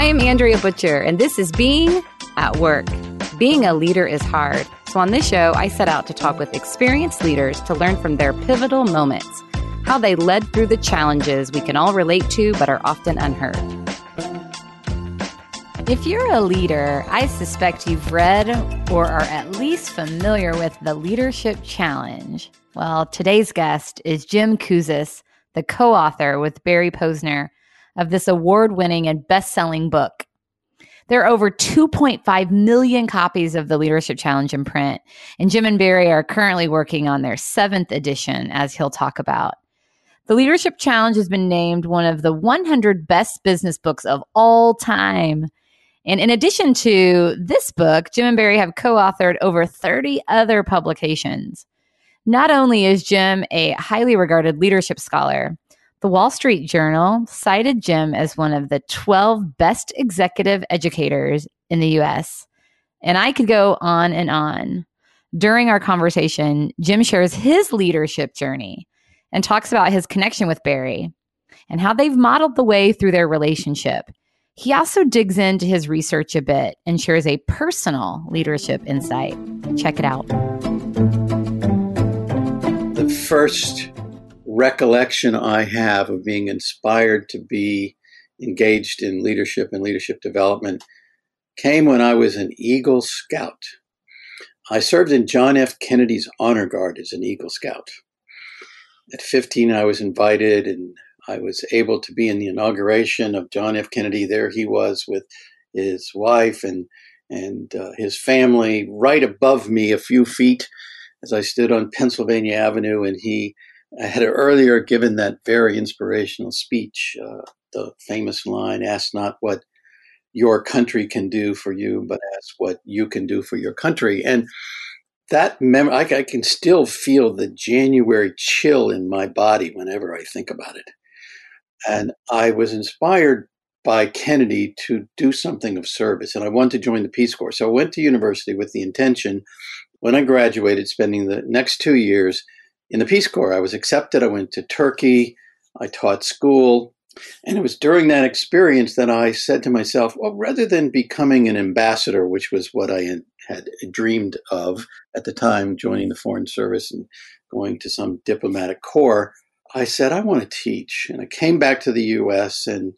I am Andrea Butcher, and this is Being at Work. Being a leader is hard. So, on this show, I set out to talk with experienced leaders to learn from their pivotal moments, how they led through the challenges we can all relate to but are often unheard. If you're a leader, I suspect you've read or are at least familiar with the Leadership Challenge. Well, today's guest is Jim Kouzes, the co author with Barry Posner of this award winning and best selling book. There are over 2.5 million copies of the Leadership Challenge in print, and Jim and Barry are currently working on their seventh edition, as he'll talk about. The Leadership Challenge has been named one of the 100 best business books of all time. And in addition to this book, Jim and Barry have co authored over 30 other publications. Not only is Jim a highly regarded leadership scholar, the Wall Street Journal cited Jim as one of the 12 best executive educators in the US. And I could go on and on. During our conversation, Jim shares his leadership journey and talks about his connection with Barry and how they've modeled the way through their relationship. He also digs into his research a bit and shares a personal leadership insight. Check it out. The first recollection I have of being inspired to be engaged in leadership and leadership development came when I was an Eagle Scout. I served in John F. Kennedy's Honor Guard as an Eagle Scout. At 15, I was invited and I was able to be in the inauguration of John F. Kennedy. There he was with his wife and and uh, his family right above me, a few feet, as I stood on Pennsylvania Avenue, and he I had earlier given that very inspirational speech, uh, the famous line, ask not what your country can do for you, but ask what you can do for your country. And that memory, I, I can still feel the January chill in my body whenever I think about it. And I was inspired by Kennedy to do something of service, and I wanted to join the Peace Corps. So I went to university with the intention, when I graduated, spending the next two years in the Peace Corps. I was accepted. I went to Turkey. I taught school. And it was during that experience that I said to myself, well, rather than becoming an ambassador, which was what I had dreamed of at the time, joining the Foreign Service and going to some diplomatic corps, I said, I want to teach. And I came back to the US and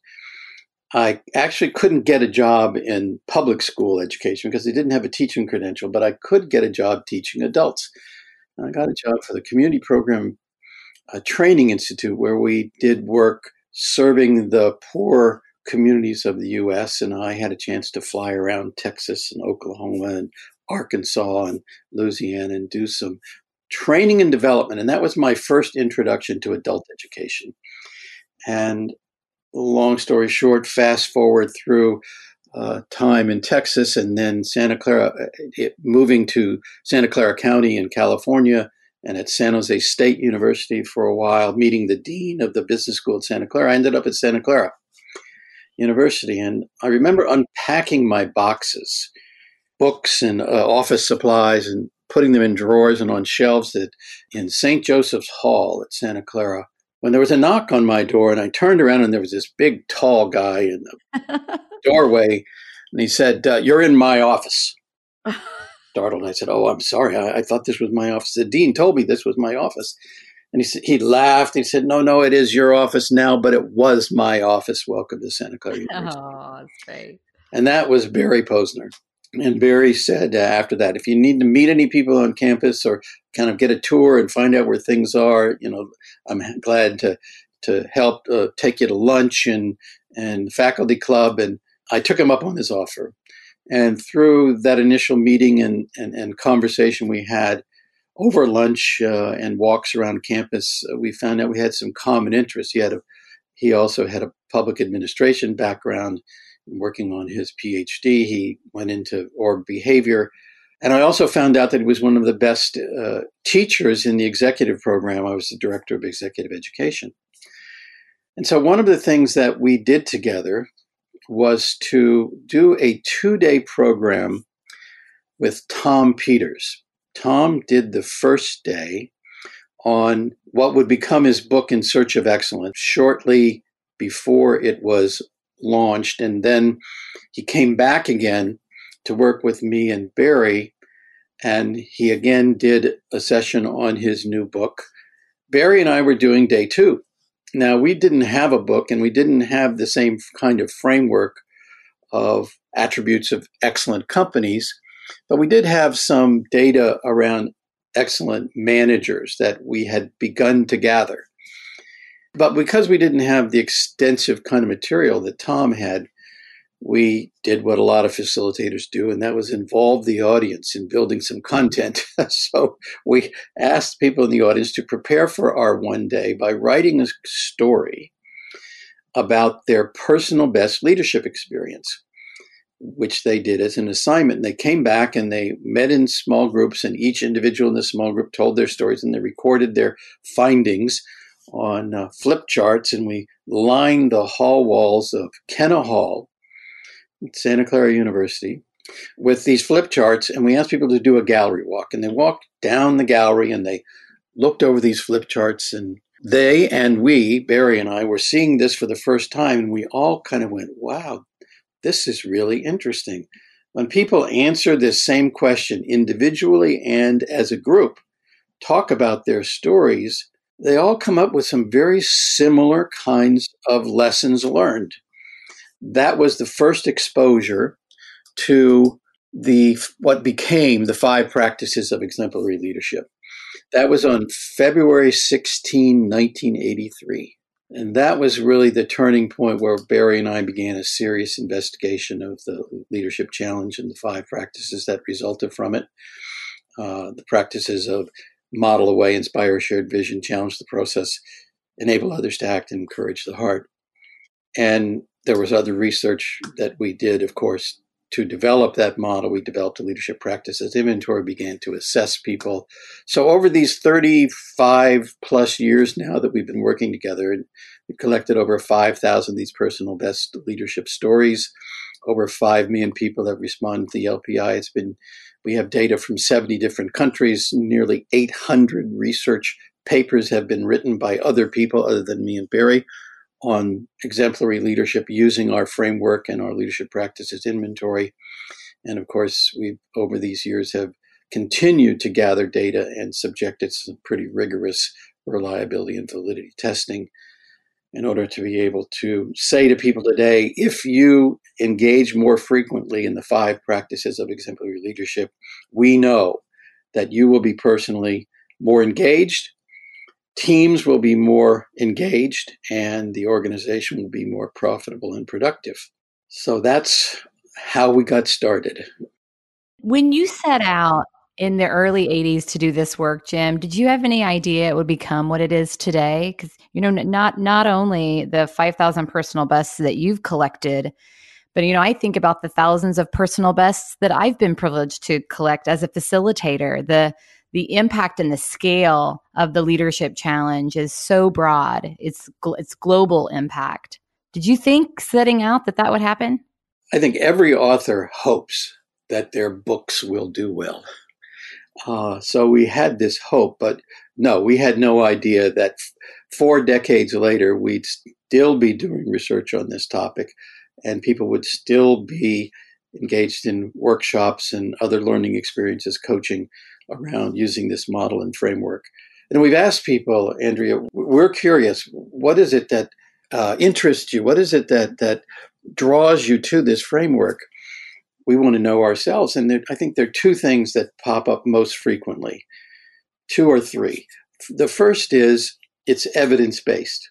I actually couldn't get a job in public school education because they didn't have a teaching credential, but I could get a job teaching adults. I got a job for the Community Program uh, Training Institute where we did work serving the poor communities of the U.S. And I had a chance to fly around Texas and Oklahoma and Arkansas and Louisiana and do some training and development. And that was my first introduction to adult education. And long story short, fast forward through uh, time in Texas and then Santa Clara, it, moving to Santa Clara County in California and at San Jose State University for a while, meeting the dean of the business school at Santa Clara. I ended up at Santa Clara University, and I remember unpacking my boxes, books and uh, office supplies, and putting them in drawers and on shelves that in St. Joseph's Hall at Santa Clara. When there was a knock on my door, and I turned around, and there was this big, tall guy in the doorway, and he said, uh, "You're in my office." Startled, I said, "Oh, I'm sorry. I, I, thought this was my office. The dean told me this was my office." And he he laughed. He said, "No, no, it is your office now, but it was my office. Welcome to Santa Clara University." Oh, that's great. And that was Barry Posner. And Barry said uh, after that, if you need to meet any people on campus or kind of get a tour and find out where things are, you know, I'm glad to to help uh, take you to lunch and and faculty club. And I took him up on his offer. And through that initial meeting and, and, and conversation we had over lunch uh, and walks around campus, uh, we found out we had some common interests. He had a, he also had a public administration background, working on his PhD. He went into org behavior. And I also found out that he was one of the best uh, teachers in the executive program. I was the director of executive education. And so one of the things that we did together was to do a two day program with Tom Peters. Tom did the first day on what would become his book, In Search of Excellence, shortly before it was launched. And then he came back again to work with me and Barry. And he again did a session on his new book. Barry and I were doing day two. Now, we didn't have a book and we didn't have the same kind of framework of attributes of excellent companies, but we did have some data around excellent managers that we had begun to gather. But because we didn't have the extensive kind of material that Tom had, we did what a lot of facilitators do, and that was involve the audience in building some content. so we asked people in the audience to prepare for our one day by writing a story about their personal best leadership experience which they did as an assignment. And they came back and they met in small groups, and each individual in the small group told their stories and they recorded their findings on uh, flip charts. And we lined the hall walls of Kenna Hall, Santa Clara University, with these flip charts. And we asked people to do a gallery walk. And they walked down the gallery and they looked over these flip charts and they and we, Barry and I, were seeing this for the first time, and we all kind of went, wow, this is really interesting. When people answer this same question individually and as a group, talk about their stories, they all come up with some very similar kinds of lessons learned. That was the first exposure to the what became the five practices of exemplary leadership. That was on February 16, 1983. And that was really the turning point where Barry and I began a serious investigation of the leadership challenge and the five practices that resulted from it. Uh, the practices of model a way, inspire a shared vision, challenge the process, enable others to act, and encourage the heart. And there was other research that we did, of course, to develop that model, we developed a leadership practices inventory, began to assess people. So over these 35 plus years now that we've been working together, we've collected over 5,000 of these personal best leadership stories. Over 5 million people have responded to the LPI. It's been, we have data from 70 different countries, nearly 800 research papers have been written by other people other than me and Barry on exemplary leadership using our framework and our leadership practices inventory. And of course, we over these years have continued to gather data and subject it to some pretty rigorous reliability and validity testing in order to be able to say to people today if you engage more frequently in the five practices of exemplary leadership, we know that you will be personally more engaged, teams will be more engaged and the organization will be more profitable and productive. So that's how we got started. When you set out in the early 80s to do this work, Jim, did you have any idea it would become what it is today? Cuz you know not not only the 5000 personal bests that you've collected, but you know, I think about the thousands of personal bests that I've been privileged to collect as a facilitator, the the impact and the scale of the leadership challenge is so broad. It's it's global impact. Did you think setting out that that would happen? I think every author hopes that their books will do well. Uh, so we had this hope, but no, we had no idea that four decades later we'd still be doing research on this topic, and people would still be engaged in workshops and other learning experiences, coaching around using this model and framework. And we've asked people, Andrea, we're curious, what is it that uh, interests you? What is it that that draws you to this framework? We want to know ourselves, and there, I think there are two things that pop up most frequently, two or three. The first is it's evidence based.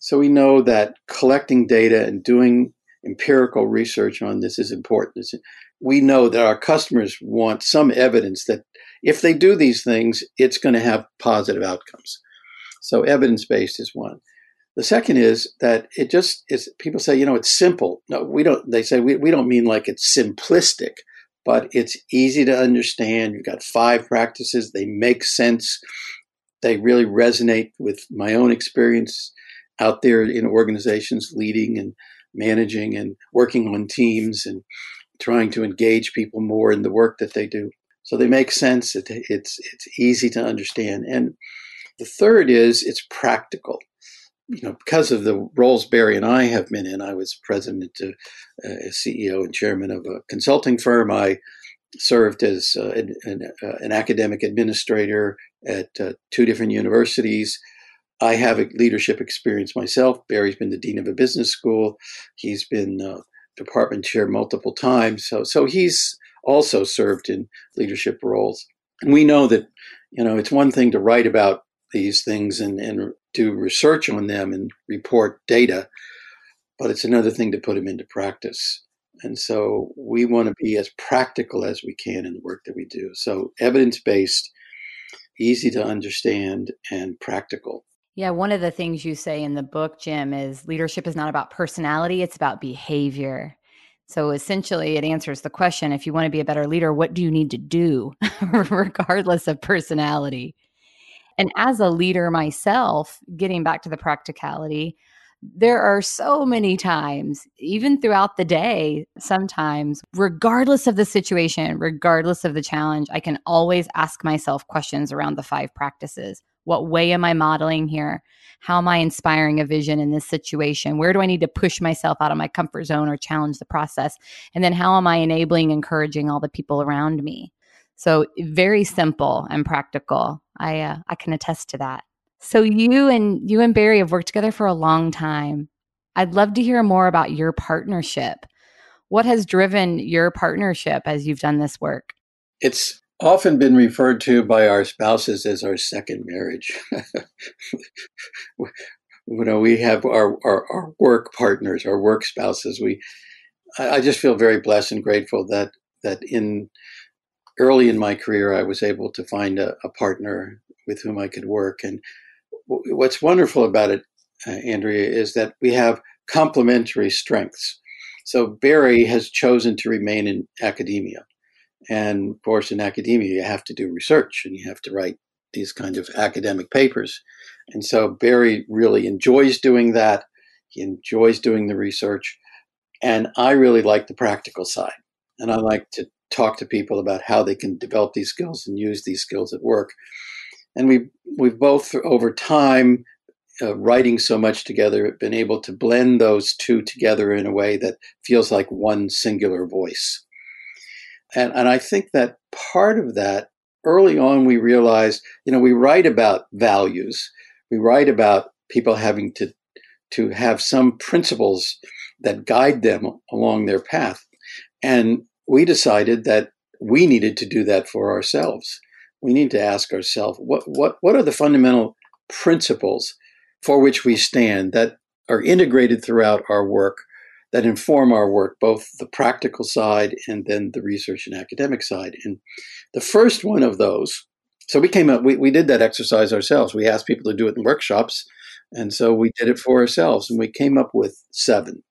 So we know that collecting data and doing empirical research on this is important. we know that our customers want some evidence that if they do these things, it's going to have positive outcomes. So evidence based is one. The second is that it just is people say, you know, it's simple. No, we don't they say we, we don't mean like it's simplistic, but it's easy to understand. You've got five practices, they make sense. They really resonate with my own experience out there in organizations leading and managing and working on teams and trying to engage people more in the work that they do. So they make sense. It, it's it's easy to understand. And the third is it's practical. you know, because of the roles Barry and I have been in, I was president, uh, uh, CEO, and chairman of a consulting firm. I served as uh, an, an, uh, an, academic administrator at uh, two different universities. I have a leadership experience myself. Barry's been the dean of a business school. He's been uh, department chair multiple times. So, so he's also served in leadership roles. And we know that, you know, it's one thing to write about these things and, and do research on them and report data, but it's another thing to put them into practice. And so we want to be as practical as we can in the work that we do. So evidence based, easy to understand, and practical. Yeah, one of the things you say in the book, Jim, is leadership is not about personality, it's about behavior. So essentially, it answers the question if you want to be a better leader, what do you need to do, regardless of personality? And as a leader myself, getting back to the practicality, there are so many times, even throughout the day, sometimes, regardless of the situation, regardless of the challenge, I can always ask myself questions around the five practices. What way am I modeling here? How am I inspiring a vision in this situation? Where do I need to push myself out of my comfort zone or challenge the process? And then how am I enabling, encouraging all the people around me? So very simple and practical. I uh, I can attest to that. So you and you and Barry have worked together for a long time. I'd love to hear more about your partnership. What has driven your partnership as you've done this work? It's often been referred to by our spouses as our second marriage. you know, we have our, our, our, work partners, our work spouses. We, I, just feel very blessed and grateful that that in early in my career, I was able to find a, a partner with whom I could work. And what's wonderful about it, uh, Andrea, is that we have complementary strengths. So Barry has chosen to remain in academia. And of course, in academia, you have to do research and you have to write these kind of academic papers. And so Barry really enjoys doing that. He enjoys doing the research. And I really like the practical side. And I like to talk to people about how they can develop these skills and use these skills at work. And we we've both over time uh, writing so much together been able to blend those two together in a way that feels like one singular voice. And and I think that part of that early on we realized, you know, we write about values. We write about people having to to have some principles that guide them along their path. And we decided that we needed to do that for ourselves. We need to ask ourselves what, what, what are the fundamental principles for which we stand that are integrated throughout our work, that inform our work, both the practical side and then the research and academic side. And the first one of those, so we came up, we, we did that exercise ourselves. We asked people to do it in workshops. And so we did it for ourselves and we came up with seven.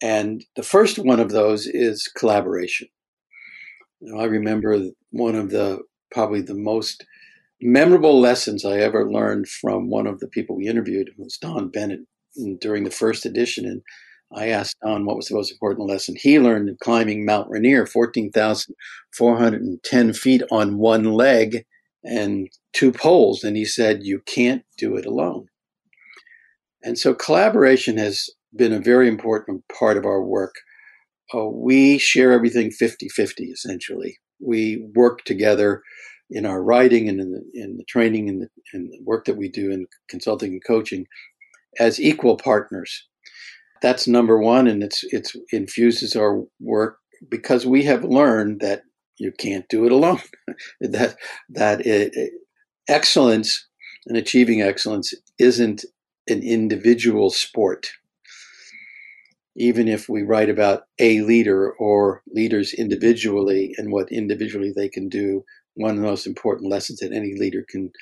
And the first one of those is collaboration. Know, I remember one of the probably the most memorable lessons I ever learned from one of the people we interviewed was Don Bennett during the first edition. And I asked Don what was the most important lesson he learned in climbing Mount Rainier, 14,410 feet on one leg and two poles. And he said, You can't do it alone. And so collaboration has been a very important part of our work. Uh, we share everything 50 50, essentially. We work together in our writing and in the, in the training and the, and the work that we do in consulting and coaching as equal partners. That's number one, and it's it's infuses our work because we have learned that you can't do it alone. that that it, excellence and achieving excellence isn't an individual sport even if we write about a leader or leaders individually and what individually they can do, one of the most important lessons that any leader can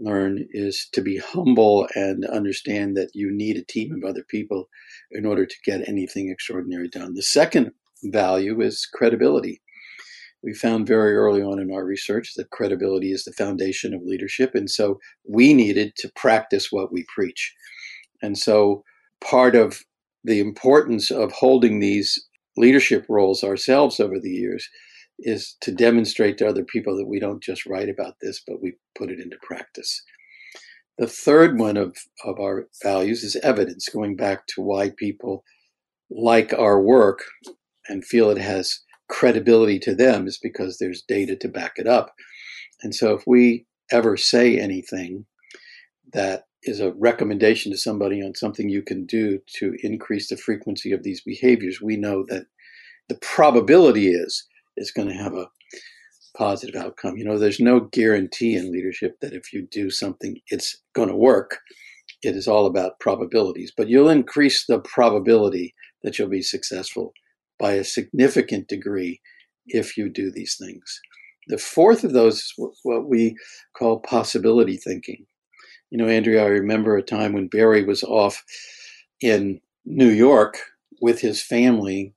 learn is to be humble and understand that you need a team of other people in order to get anything extraordinary done. The second value is credibility. We found very early on in our research that credibility is the foundation of leadership. And so we needed to practice what we preach. And so part of the importance of holding these leadership roles ourselves over the years is to demonstrate to other people that we don't just write about this, but we put it into practice. The third one of, of our values is evidence, going back to why people like our work and feel it has credibility to them is because there's data to back it up. And so if we ever say anything that is a recommendation to somebody on something you can do to increase the frequency of these behaviors, we know that the probability is is going to have a positive outcome. You know, there's no guarantee in leadership that if you do something, it's going to work. It is all about probabilities, but you'll increase the probability that you'll be successful by a significant degree if you do these things. The fourth of those is what we call possibility thinking. You know, Andrea, I remember a time when Barry was off in New York with his family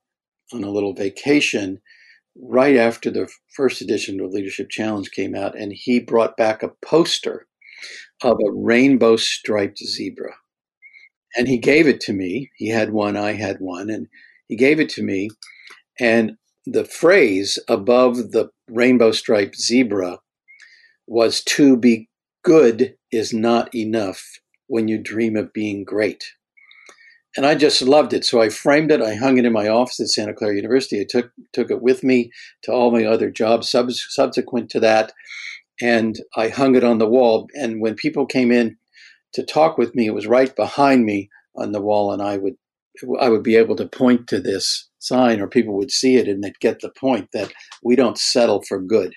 on a little vacation right after the first edition of Leadership Challenge came out, and he brought back a poster of a rainbow striped zebra. And he gave it to me. He had one, I had one, and he gave it to me. And the phrase above the rainbow striped zebra was to be good is not enough when you dream of being great and I just loved it. So I framed it. I hung it in my office at Santa Clara University. I took took it with me to all my other jobs sub- subsequent to that, and I hung it on the wall. And when people came in to talk with me, it was right behind me on the wall, and I would I would be able to point to this sign, or people would see it and they'd get the point that we don't settle for good.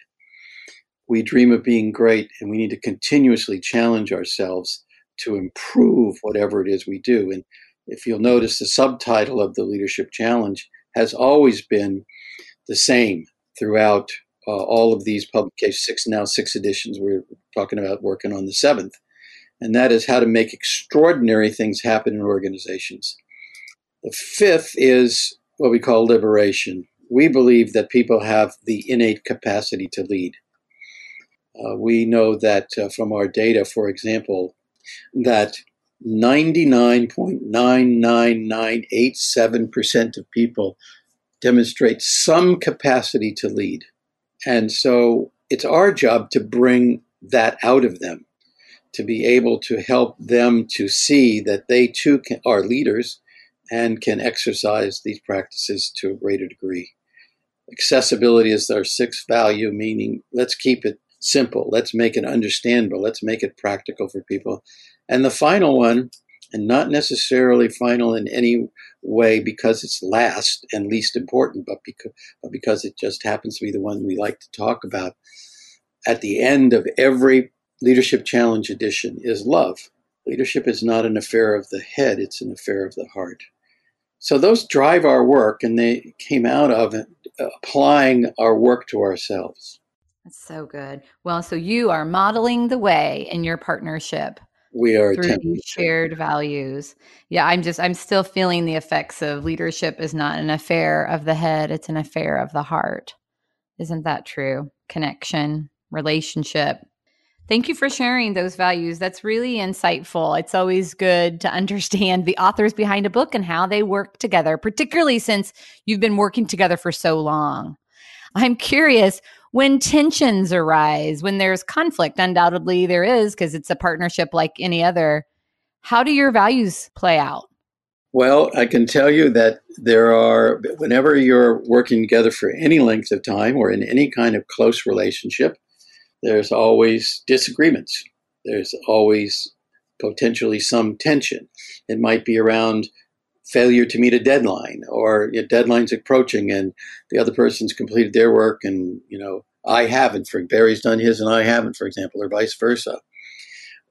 We dream of being great, and we need to continuously challenge ourselves to improve whatever it is we do. And if you'll notice, the subtitle of the Leadership Challenge has always been the same throughout uh, all of these publications, six now six editions. We're talking about working on the seventh, and that is how to make extraordinary things happen in organizations. The fifth is what we call liberation. We believe that people have the innate capacity to lead. Uh, we know that uh, from our data, for example, that 99.99987% of people demonstrate some capacity to lead. And so it's our job to bring that out of them, to be able to help them to see that they too can, are leaders and can exercise these practices to a greater degree. Accessibility is our sixth value, meaning let's keep it simple, let's make it understandable, let's make it practical for people. And the final one, and not necessarily final in any way because it's last and least important, but because, but because it just happens to be the one we like to talk about at the end of every Leadership Challenge edition is love. Leadership is not an affair of the head, it's an affair of the heart. So those drive our work, and they came out of it, applying our work to ourselves. That's so good. Well, so you are modeling the way in your partnership we are through shared values. Yeah, I'm just I'm still feeling the effects of leadership is not an affair of the head, it's an affair of the heart. Isn't that true? Connection, relationship. Thank you for sharing those values. That's really insightful. It's always good to understand the authors behind a book and how they work together, particularly since you've been working together for so long. I'm curious, when tensions arise, when there's conflict, undoubtedly there is because it's a partnership like any other. How do your values play out? Well, I can tell you that there are, whenever you're working together for any length of time or in any kind of close relationship, there's always disagreements. There's always potentially some tension. It might be around failure to meet a deadline or deadlines approaching and the other person's completed their work and you know I haven't for Barry's done his and I haven't for example or vice versa.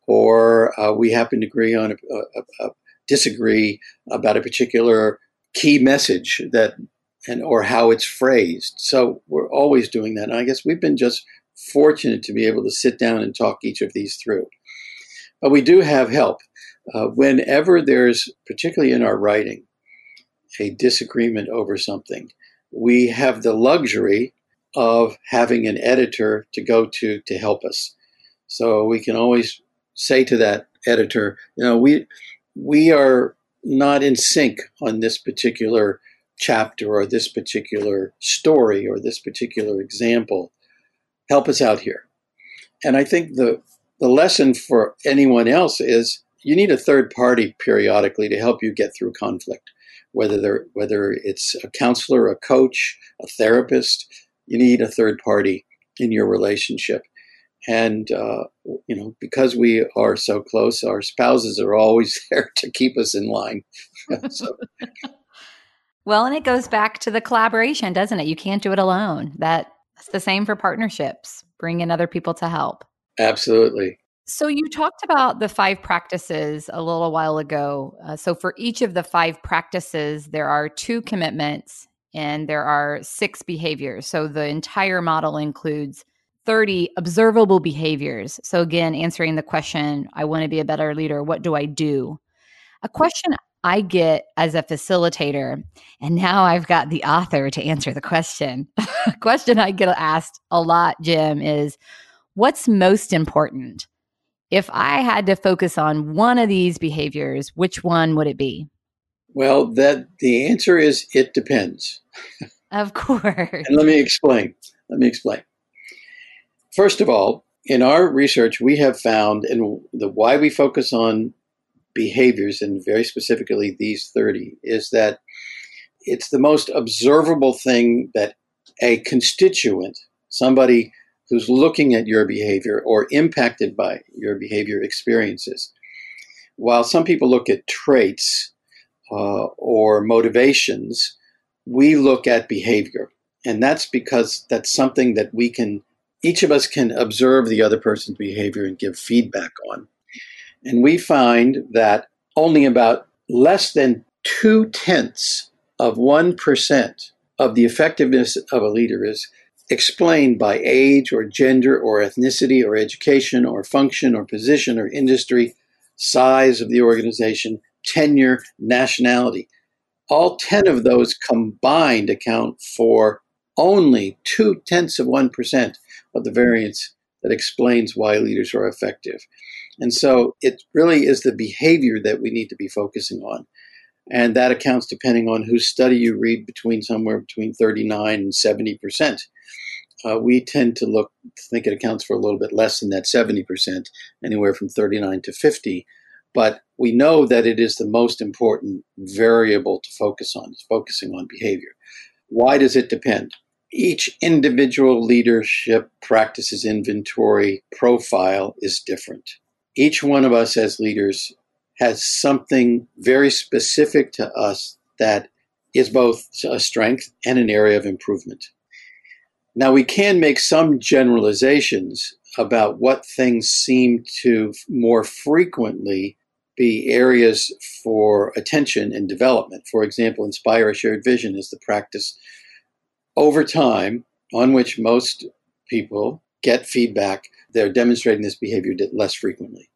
Or uh, we happen to agree on a, a, a, disagree about a particular key message that and or how it's phrased. So we're always doing that and I guess we've been just fortunate to be able to sit down and talk each of these through. But we do have help uh, whenever there's, particularly in our writing, a disagreement over something, we have the luxury of having an editor to go to to help us. So we can always say to that editor, you know, we we are not in sync on this particular chapter or this particular story or this particular example. Help us out here. And I think the the the lesson for anyone else is you need a third party periodically to help you get through conflict, whether they're, whether it's a counselor, a coach, a therapist. You need a third party in your relationship. And, uh, you know, because we are so close, our spouses are always there to keep us in line. so. well, and it goes back to the collaboration, doesn't it? You can't do it alone. That, that's the same for partnerships. Bring in other people to help. Absolutely. So, you talked about the five practices a little while ago. Uh, so, for each of the five practices, there are two commitments and there are six behaviors. So, the entire model includes 30 observable behaviors. So, again, answering the question, I want to be a better leader. What do I do? A question I get as a facilitator, and now I've got the author to answer the question. question I get asked a lot, Jim, is what's most important? If I had to focus on one of these behaviors, which one would it be? Well, that the answer is it depends. Of course. and let me explain. Let me explain. First of all, in our research, we have found, and the why we focus on behaviors, and very specifically these 30, is that it's the most observable thing that a constituent, somebody who's looking at your behavior or impacted by your behavior experiences. While some people look at traits uh, or motivations, we look at behavior. And that's because that's something that we can, each of us can observe the other person's behavior and give feedback on. And we find that only about less than two tenths of 1% of the effectiveness of a leader is explained by age or gender or ethnicity or education or function or position or industry, size of the organization, tenure, nationality. All 10 of those combined account for only two tenths of 1% of the variance that explains why leaders are effective. And so it really is the behavior that we need to be focusing on. And that accounts, depending on whose study you read, between somewhere between 39 and 70 percent uh, we tend to look think it accounts for a little bit less than that 70%, anywhere from 39 to 50. But we know that it is the most important variable to focus on, is focusing on behavior. Why does it depend? Each individual leadership practices inventory profile is different. Each one of us as leaders has something very specific to us that is both a strength and an area of improvement. Now, we can make some generalizations about what things seem to more frequently be areas for attention and development. For example, Inspire a Shared Vision is the practice over time on which most people get feedback. They're demonstrating this behavior less frequently.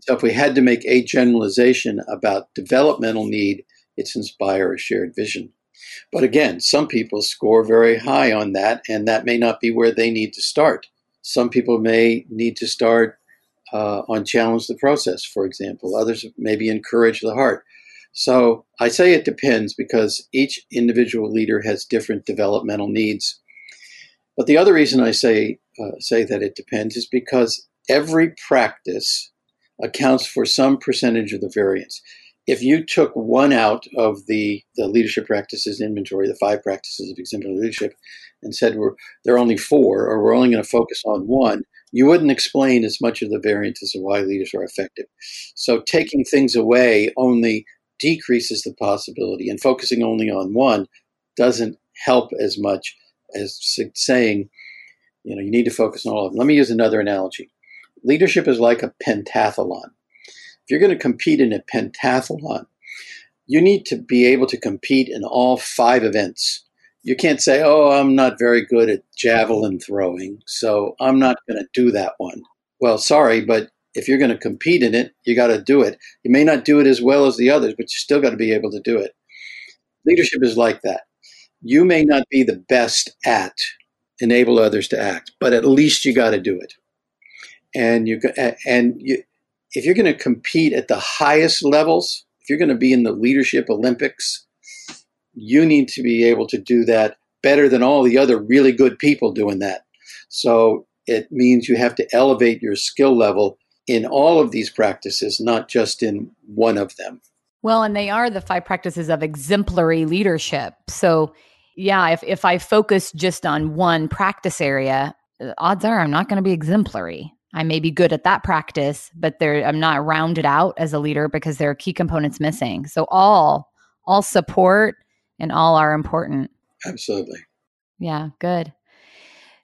So, if we had to make a generalization about developmental need, it's Inspire a Shared Vision. But again, some people score very high on that, and that may not be where they need to start. Some people may need to start uh, on challenge the process, for example. Others maybe encourage the heart. So I say it depends because each individual leader has different developmental needs. But the other reason I say uh, say that it depends is because every practice accounts for some percentage of the variance if you took one out of the, the leadership practices inventory, the five practices of exemplary leadership, and said we're there are only four, or we're only going to focus on one, you wouldn't explain as much of the variance as of why leaders are effective. So taking things away only decreases the possibility, and focusing only on one doesn't help as much as saying, you know, you need to focus on all of them. Let me use another analogy. Leadership is like a pentathlon if you're going to compete in a pentathlon, you need to be able to compete in all five events. You can't say, oh, I'm not very good at javelin throwing, so I'm not going to do that one. Well, sorry, but if you're going to compete in it, you got to do it. You may not do it as well as the others, but you still got to be able to do it. Leadership is like that. You may not be the best at enable others to act, but at least you got to do it. And you and you, if you're going to compete at the highest levels, if you're going to be in the leadership Olympics, you need to be able to do that better than all the other really good people doing that. So it means you have to elevate your skill level in all of these practices, not just in one of them. Well, and they are the five practices of exemplary leadership. So, yeah, if, if I focus just on one practice area, odds are I'm not going to be exemplary. I may be good at that practice, but there I'm not rounded out as a leader because there are key components missing. So all all support and all are important. Absolutely. Yeah, good.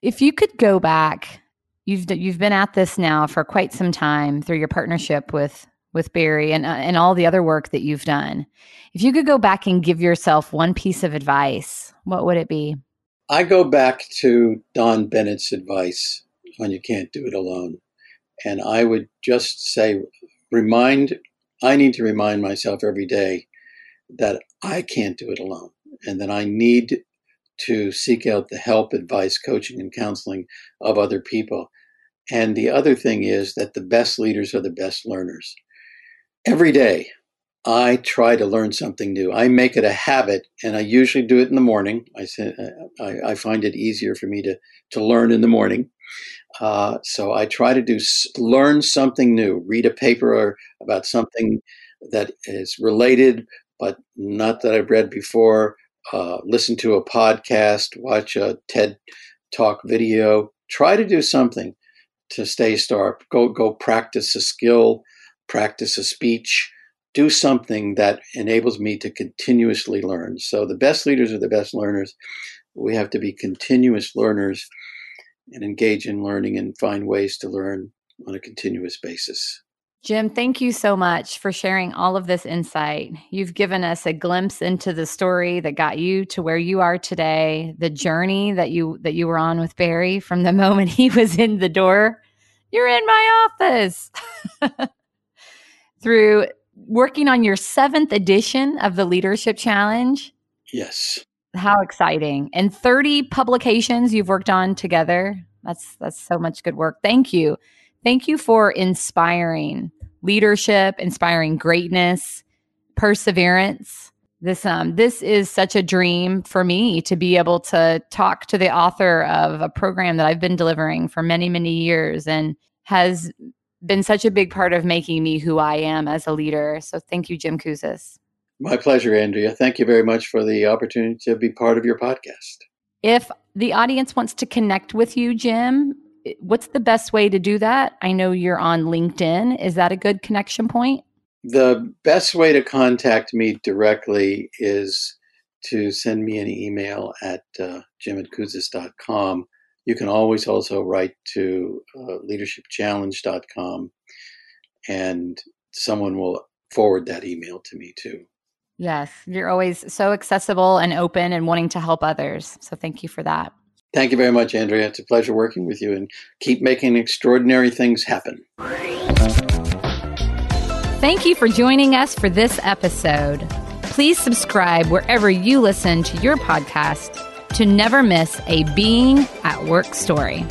If you could go back, you've you've been at this now for quite some time through your partnership with with Barry and uh, and all the other work that you've done. If you could go back and give yourself one piece of advice, what would it be? I go back to Don Bennett's advice when you can't do it alone. And I would just say, remind, I need to remind myself every day that I can't do it alone and that I need to seek out the help, advice, coaching, and counseling of other people. And the other thing is that the best leaders are the best learners. Every day, I try to learn something new. I make it a habit, and I usually do it in the morning. I, uh, I, I find it easier for me to, to learn in the morning. Uh, so I try to do learn something new, read a paper about something that is related, but not that I've read before. Uh, listen to a podcast, watch a TED Talk video. Try to do something to stay sharp. Go go practice a skill, practice a speech do something that enables me to continuously learn. So the best leaders are the best learners. We have to be continuous learners and engage in learning and find ways to learn on a continuous basis. Jim, thank you so much for sharing all of this insight. You've given us a glimpse into the story that got you to where you are today, the journey that you that you were on with Barry from the moment he was in the door. You're in my office. Through working on your seventh edition of the Leadership Challenge. Yes. How exciting. And 30 publications you've worked on together. That's that's so much good work. Thank you. Thank you for inspiring leadership, inspiring greatness, perseverance. This um this is such a dream for me to be able to talk to the author of a program that I've been delivering for many many years and has been such a big part of making me who I am as a leader. So thank you, Jim Kouzes. My pleasure, Andrea. Thank you very much for the opportunity to be part of your podcast. If the audience wants to connect with you, Jim, what's the best way to do that? I know you're on LinkedIn. Is that a good connection point? The best way to contact me directly is to send me an email at uh, jim at kouzes.com you can always also write to uh, leadershipchallenge.com and someone will forward that email to me too. Yes, you're always so accessible and open and wanting to help others. So thank you for that. Thank you very much, Andrea. It's a pleasure working with you and keep making extraordinary things happen. Thank you for joining us for this episode. Please subscribe wherever you listen to your podcast to never miss a Being at Work story.